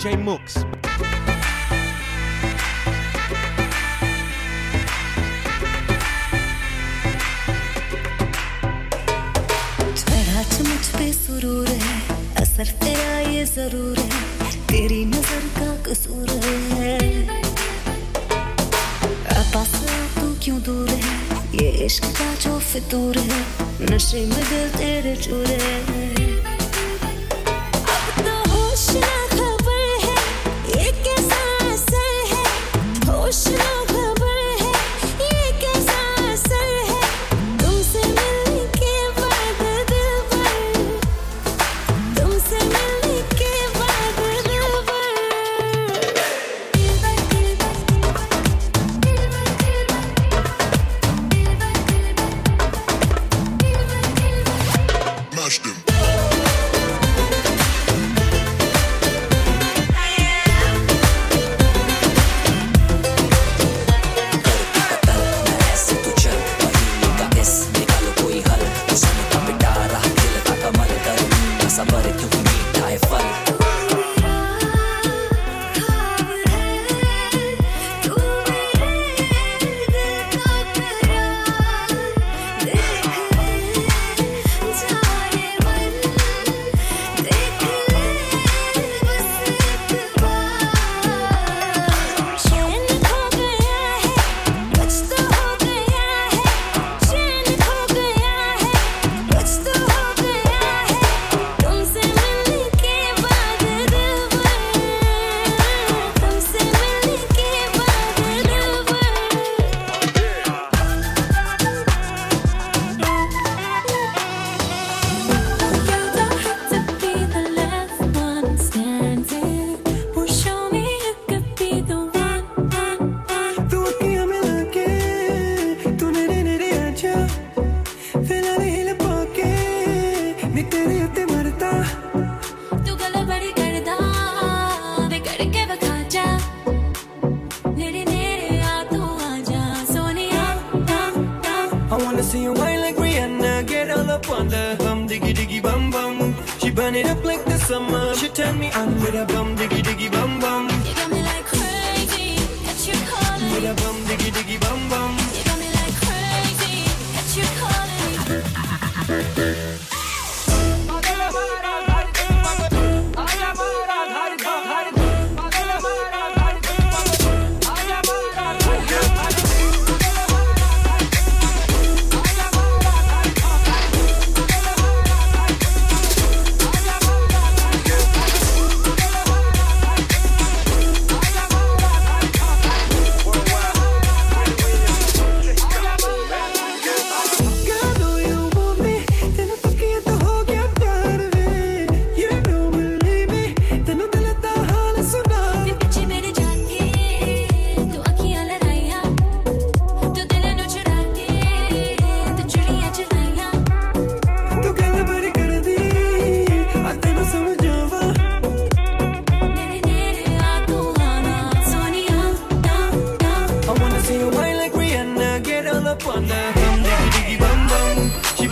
DJ Mooks. पे सुरूर है, असर तेरा ये ज़रूर है, तेरी नज़र का कसूर है। पास तू क्यों दूर है? ये इश्क का जो फितूर है, नशे में दिल तेरे चूर है।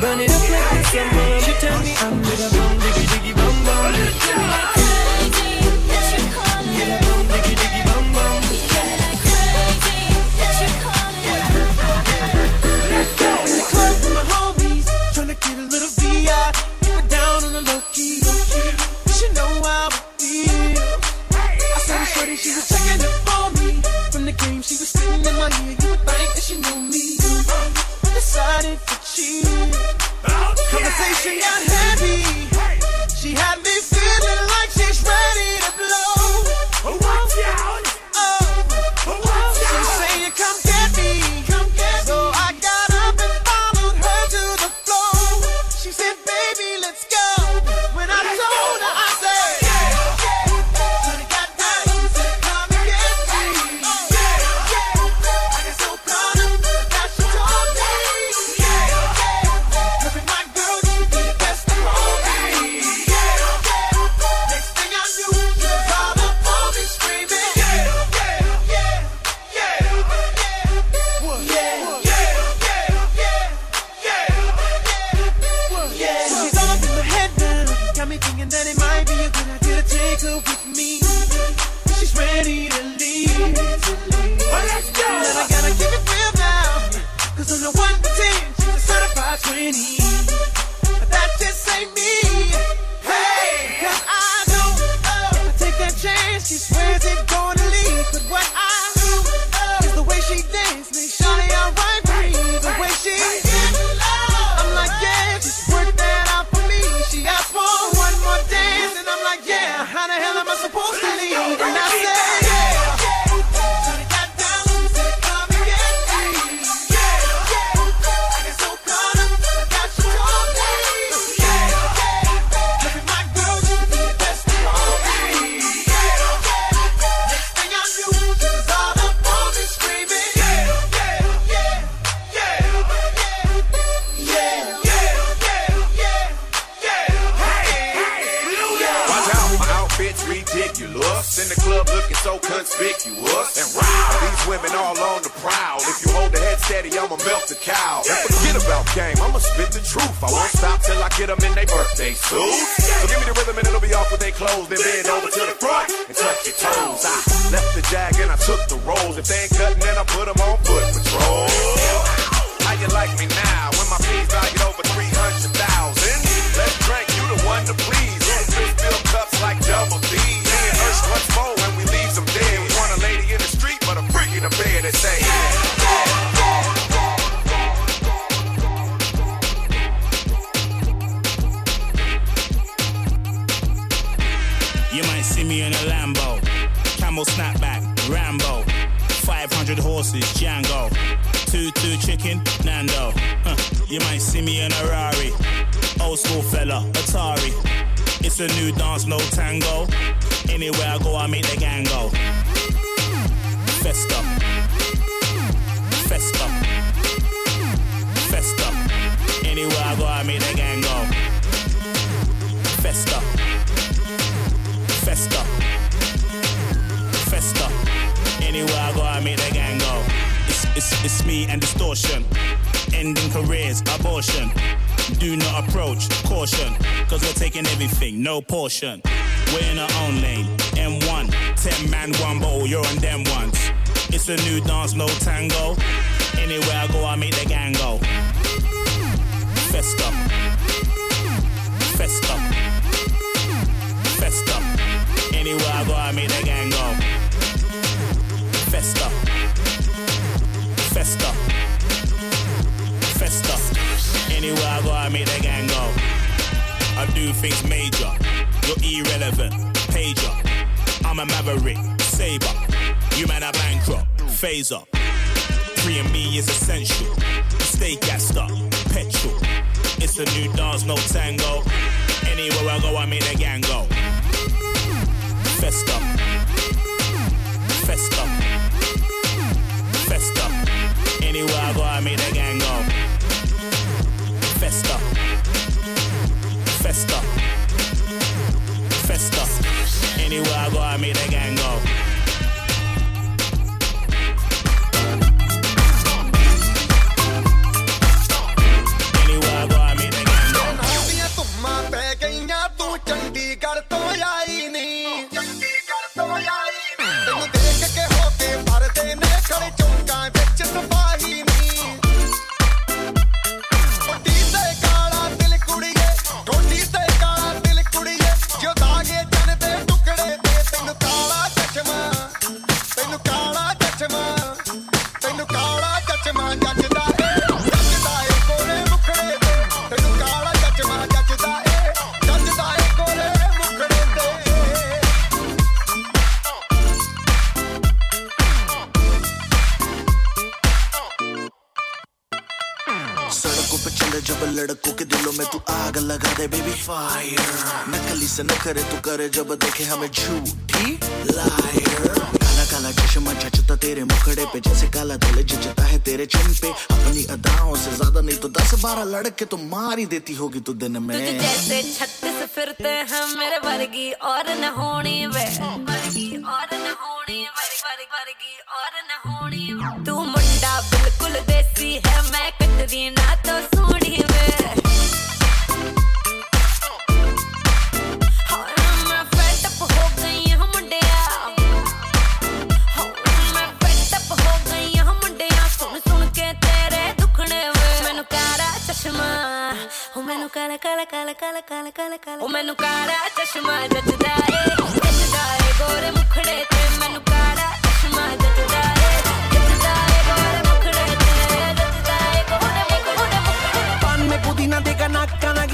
burn it up like December. She tell me I'm with a bum taking everything, no portion. We're in our own lane. M1, 10 man, one bowl, you're on them ones. It's a new dance, no tango. Anywhere I go, I make the gang go. Festa. Festa. Festa. Anywhere I go, I make the gang go. Festa. Festa. Festa. Anywhere I go, I make the gang go. I do things major. You're irrelevant. Pager. I'm a maverick. Saber. You man are bankrupt. Phaser. Free and me is essential. Stay gassed up. Petrol. It's a new dance, no tango. Anywhere I go, I make the gang go. Festa. Festa. Festa. Anywhere I go, I make the gang go. Festa. Festa. Festa. Anywhere I go, I make the gang go. पे चले जब लड़कों के दिलों में तू आग लगा दे बेबी फायर नकली से न करे, तू करे जब देखे हमें झूठी लायर काला काला चश्मा जचता तेरे मुखड़े पे, जैसे काला दिल जचता है तेरे चिन पे. अपनी अदाओं से ज़्यादा नहीं तो दस बारह लड़के तो मार ही देती होगी तू दिन में. जैसे छत्तीस फिरते हैं मेरे वर्गी और न होनी वे. और न होनी वर्गी और न होनी तू मुंडा बिल्कुल देसी है, मैं ਲੱਗਦੀ ਨਾ ਤੋ ਸੋਹਣੀ ਵੇ ਮੈਨੂੰ ਕਾਲਾ ਕਾਲਾ ਕਾਲਾ ਕਾਲਾ ਕਾਲਾ ਕਾਲਾ ਉਹ ਮੈਨੂੰ ਕਾਲਾ ਚਸ਼ਮਾ ਜੱਜਦਾ ਏ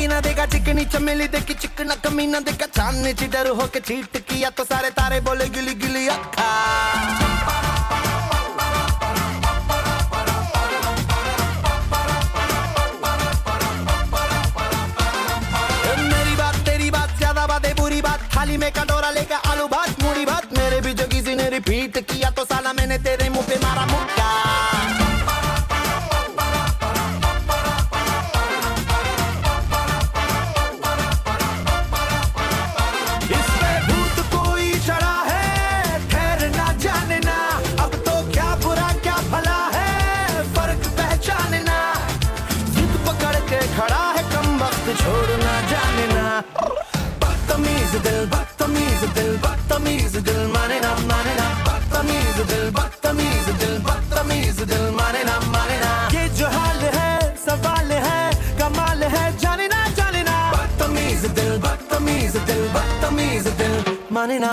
नागिना देगा चिकनी चमेली देखी, चिकना कमी ना देखा। चांदनी ची डर होके चीट किया तो सारे तारे बोले, गिली गिली अखा। मेरी बात, तेरी बात, ज़्यादा बुरी बात। में कटोरा लेकर बदतमीज दिल माने ना माने ना बदतमीज दिल बदतमीज दिल बदतमीज दिल माने नाम माने ना ये जो हाल है सवाल है कमाल है जाने ना जाने ना बदतमीज दिल बदतमीज दिल बदतमीज दिल, माने ना।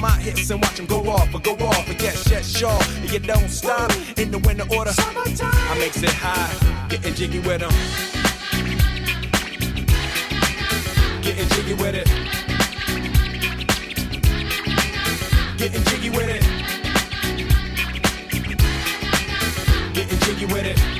My hips and watch them go off or go off. But yes, yes, sure. You don't stop in the winter order. I makes it high, getting jiggy with them. Getting jiggy with it. Getting jiggy with it. Getting jiggy with it.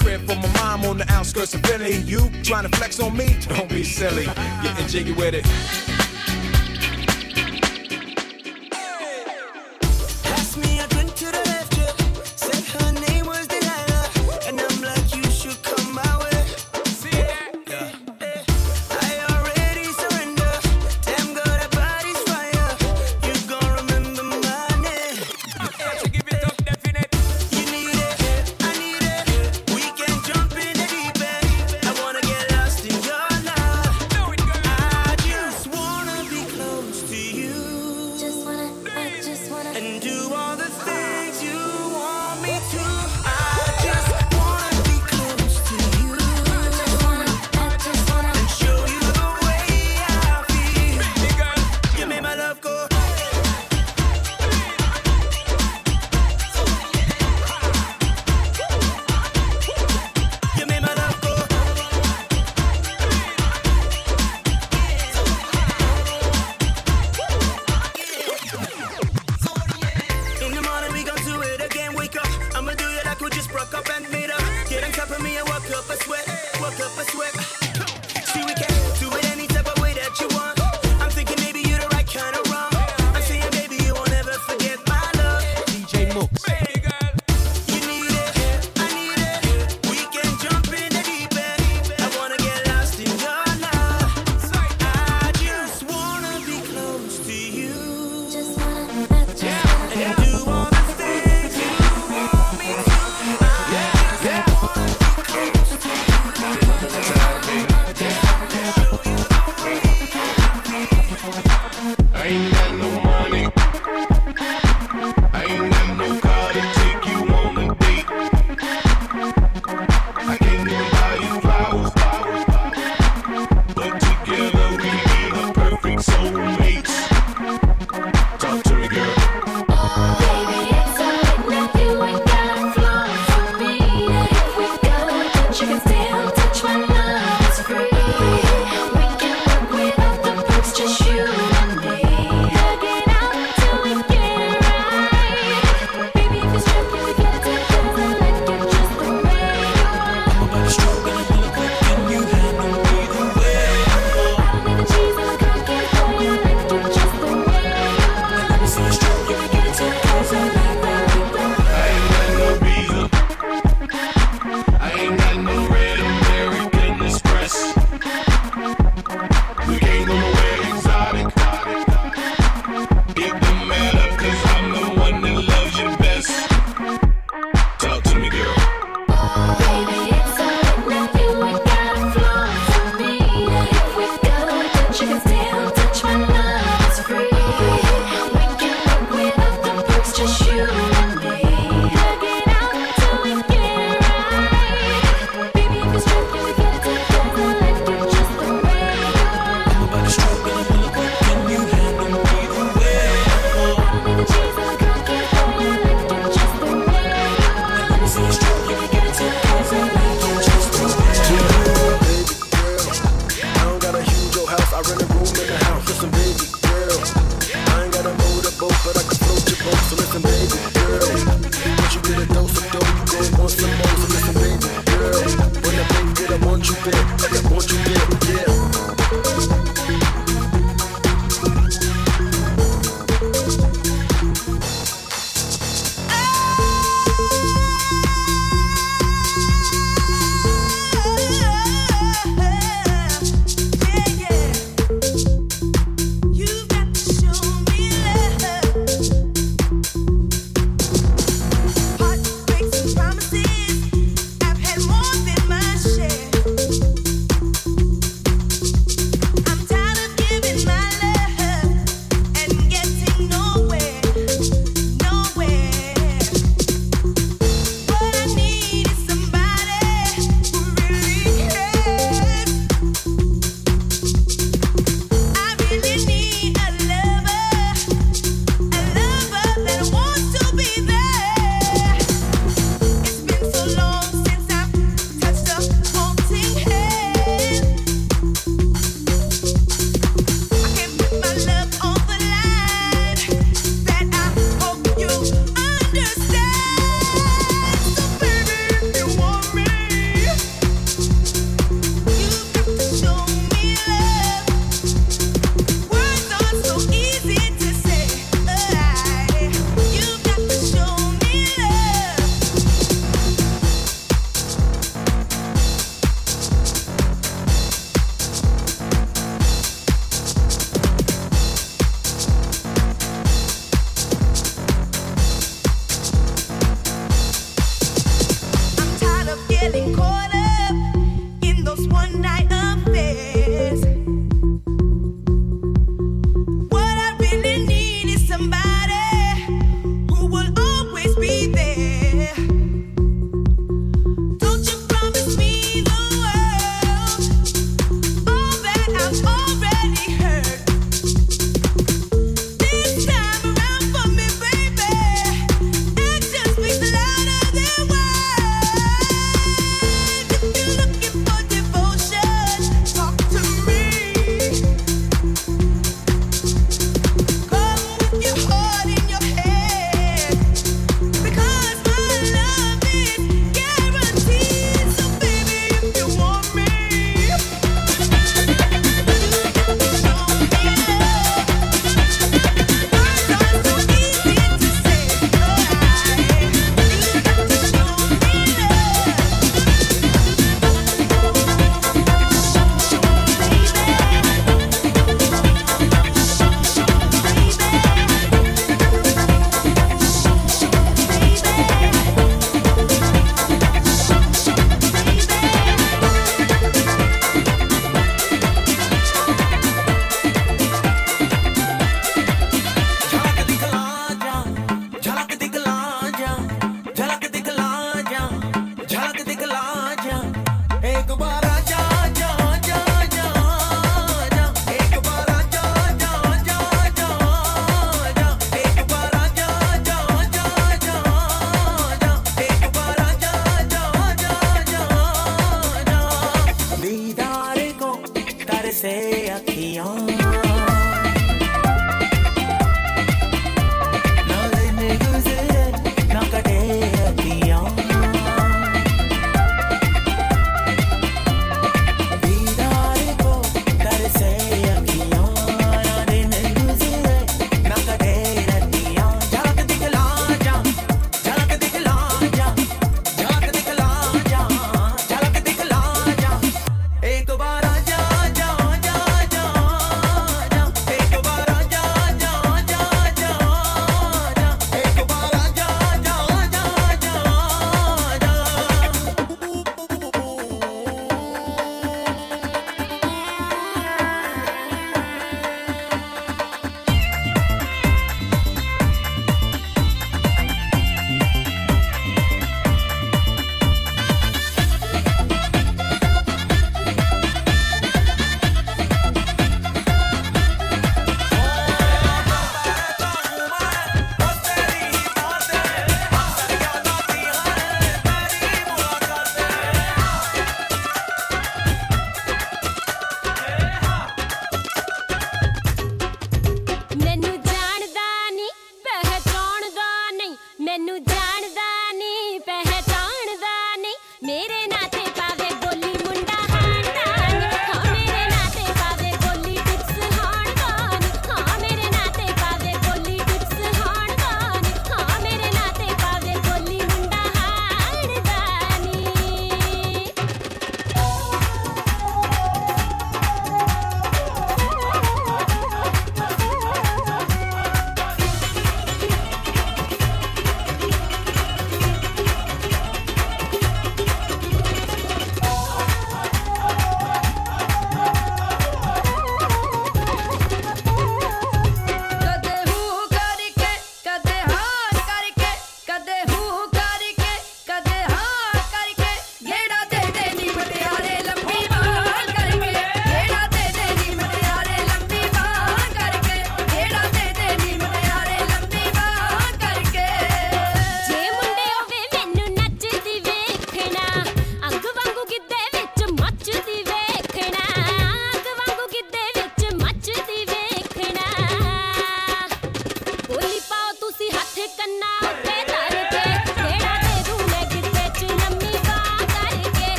Crib for my mom on the outskirts of Philly. You trying to flex on me? Don't be silly. Getting jiggy with it.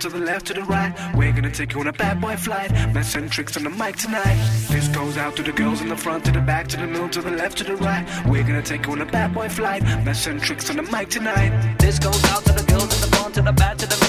to the left, to the right. We're gonna take you on a bad boy flight. Mess and tricks on the mic tonight. This goes out to the girls in the front, to the back, to the middle, to the left, to the right. We're gonna take you on a bad boy flight. Mess and tricks on the mic tonight. This goes out to the girls in the front, to the back, to the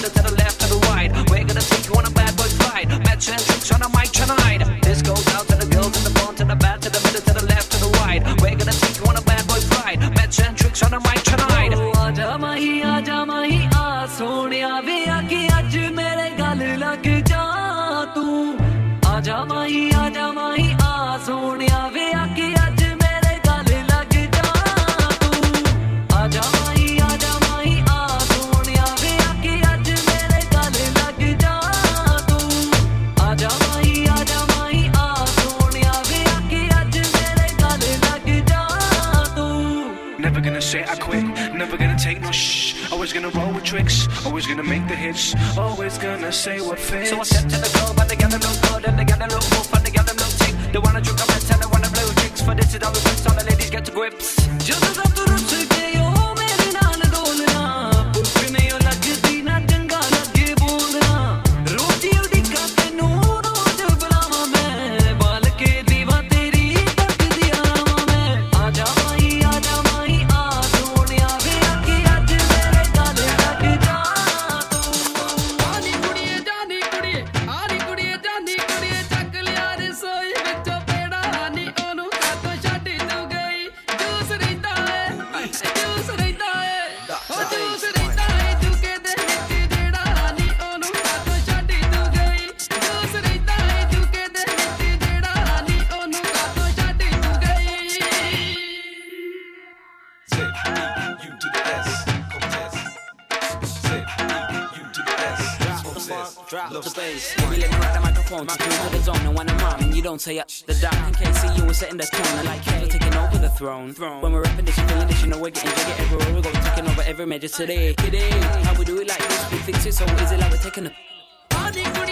Always gonna make the hits, always gonna say what fits. So I step to the club and they got a little good and they got a little wolf and they got a little tick. They wanna drink a red and they wanna blue drinks. For this is all the All the ladies get to grips. Just setting the tone. I like you taking over the throne. When we're rapping this, you feeling this, you know we're getting bigger everywhere. We're going taking over every major today. Today, how we do it like this, we fix it so easy like we're taking a.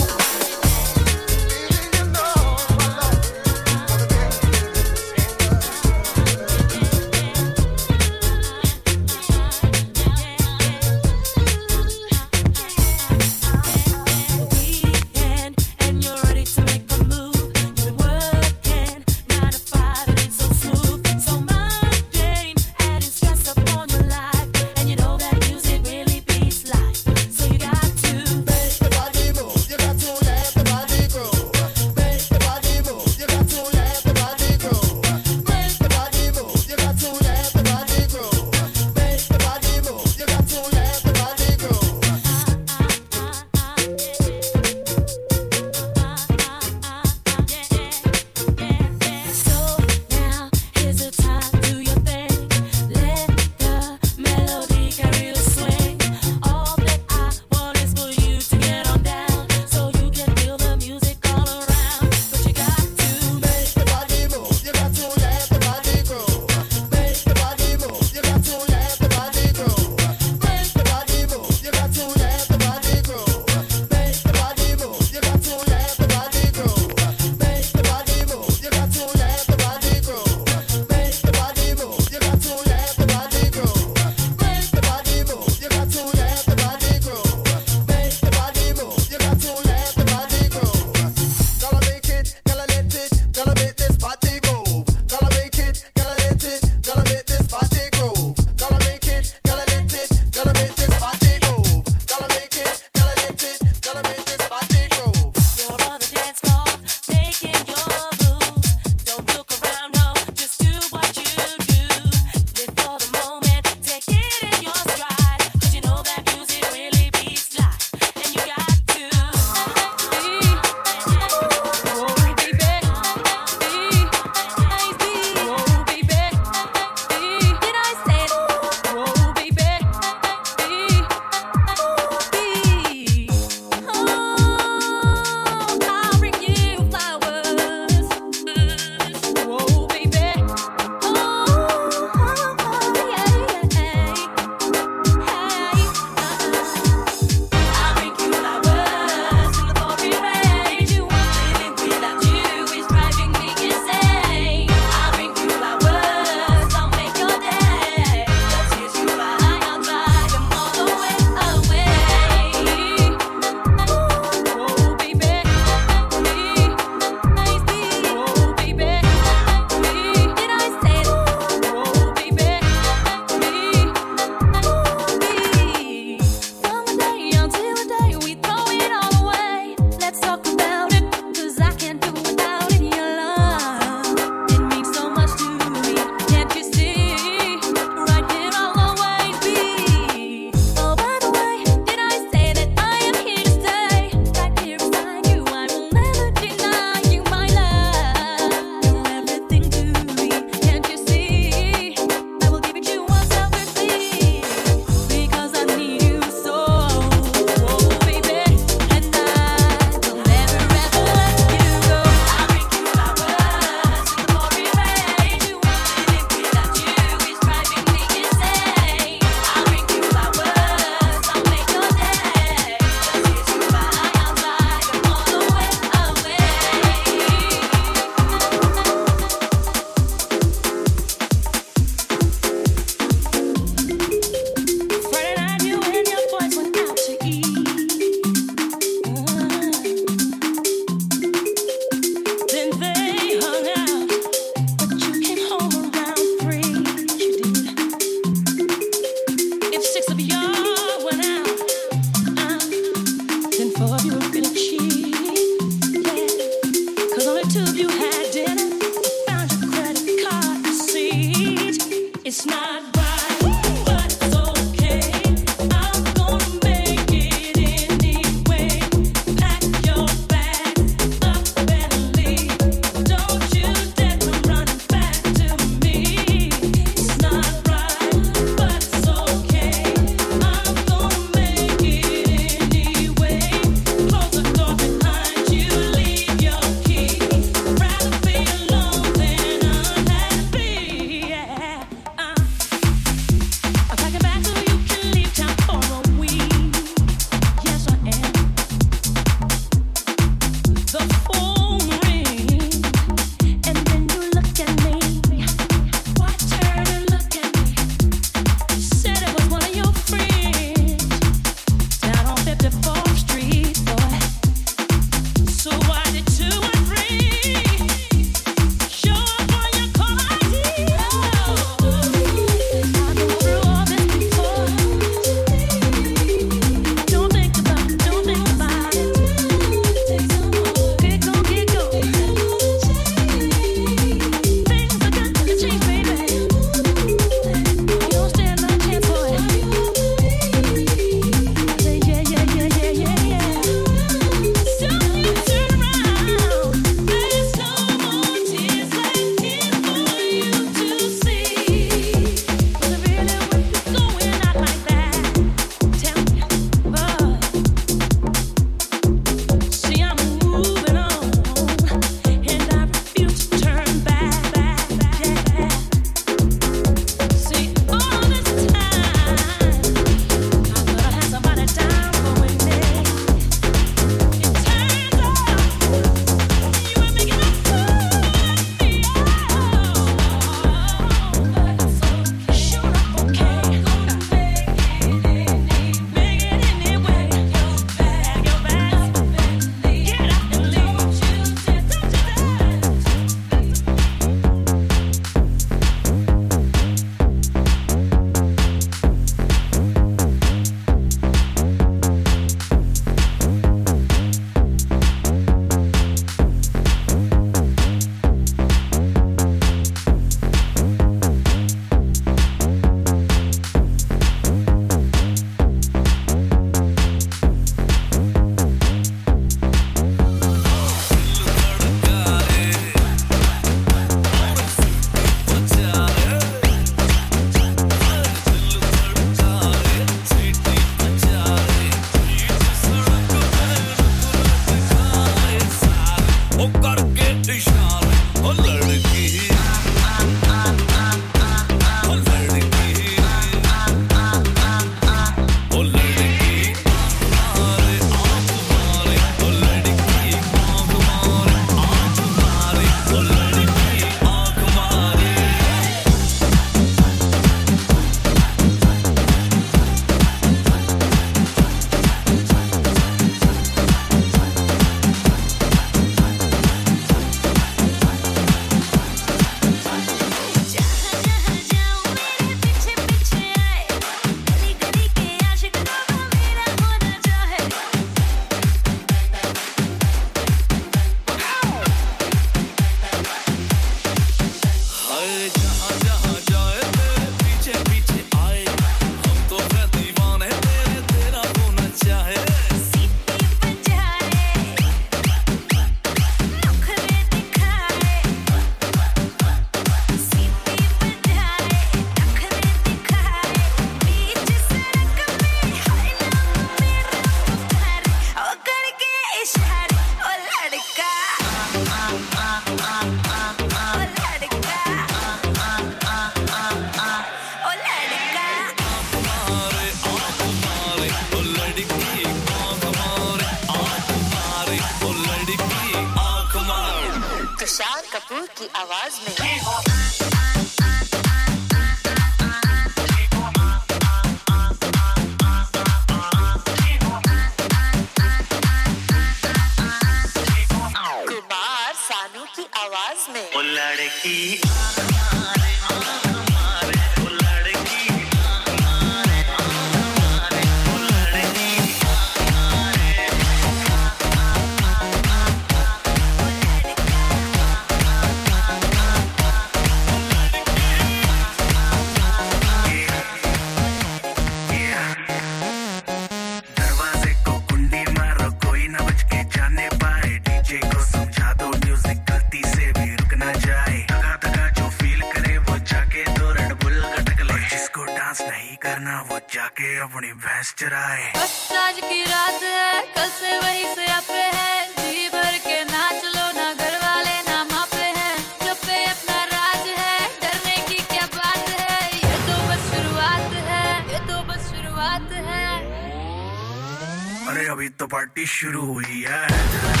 अरे अभी तो party शुरू हुई है।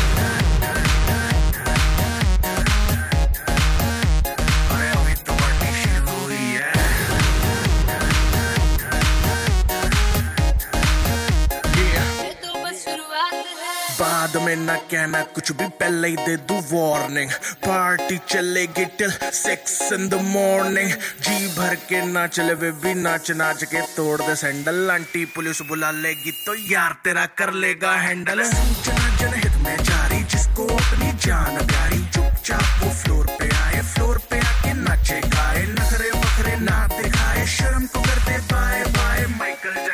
में ना कहना कुछ भी, पहले ही दे दू वार्निंग पार्टी चलेगी till six in the morning जी भर के ना चले वे भी नाच नाच के तोड़ दे सैंडल आंटी पुलिस बुला लेगी तो यार तेरा कर लेगा हैंडल जनहित में जारी, जिसको अपनी जान प्यारी चुपचाप वो फ्लोर पे आए फ्लोर पे आके नाचेगा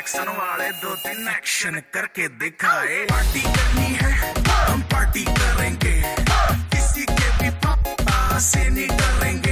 एक्शन वाले दो तीन एक्शन करके दिखाए। पार्टी करनी है, हम पार्टी करेंगे। किसी के भी पापा से नहीं करेंगे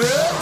Yeah.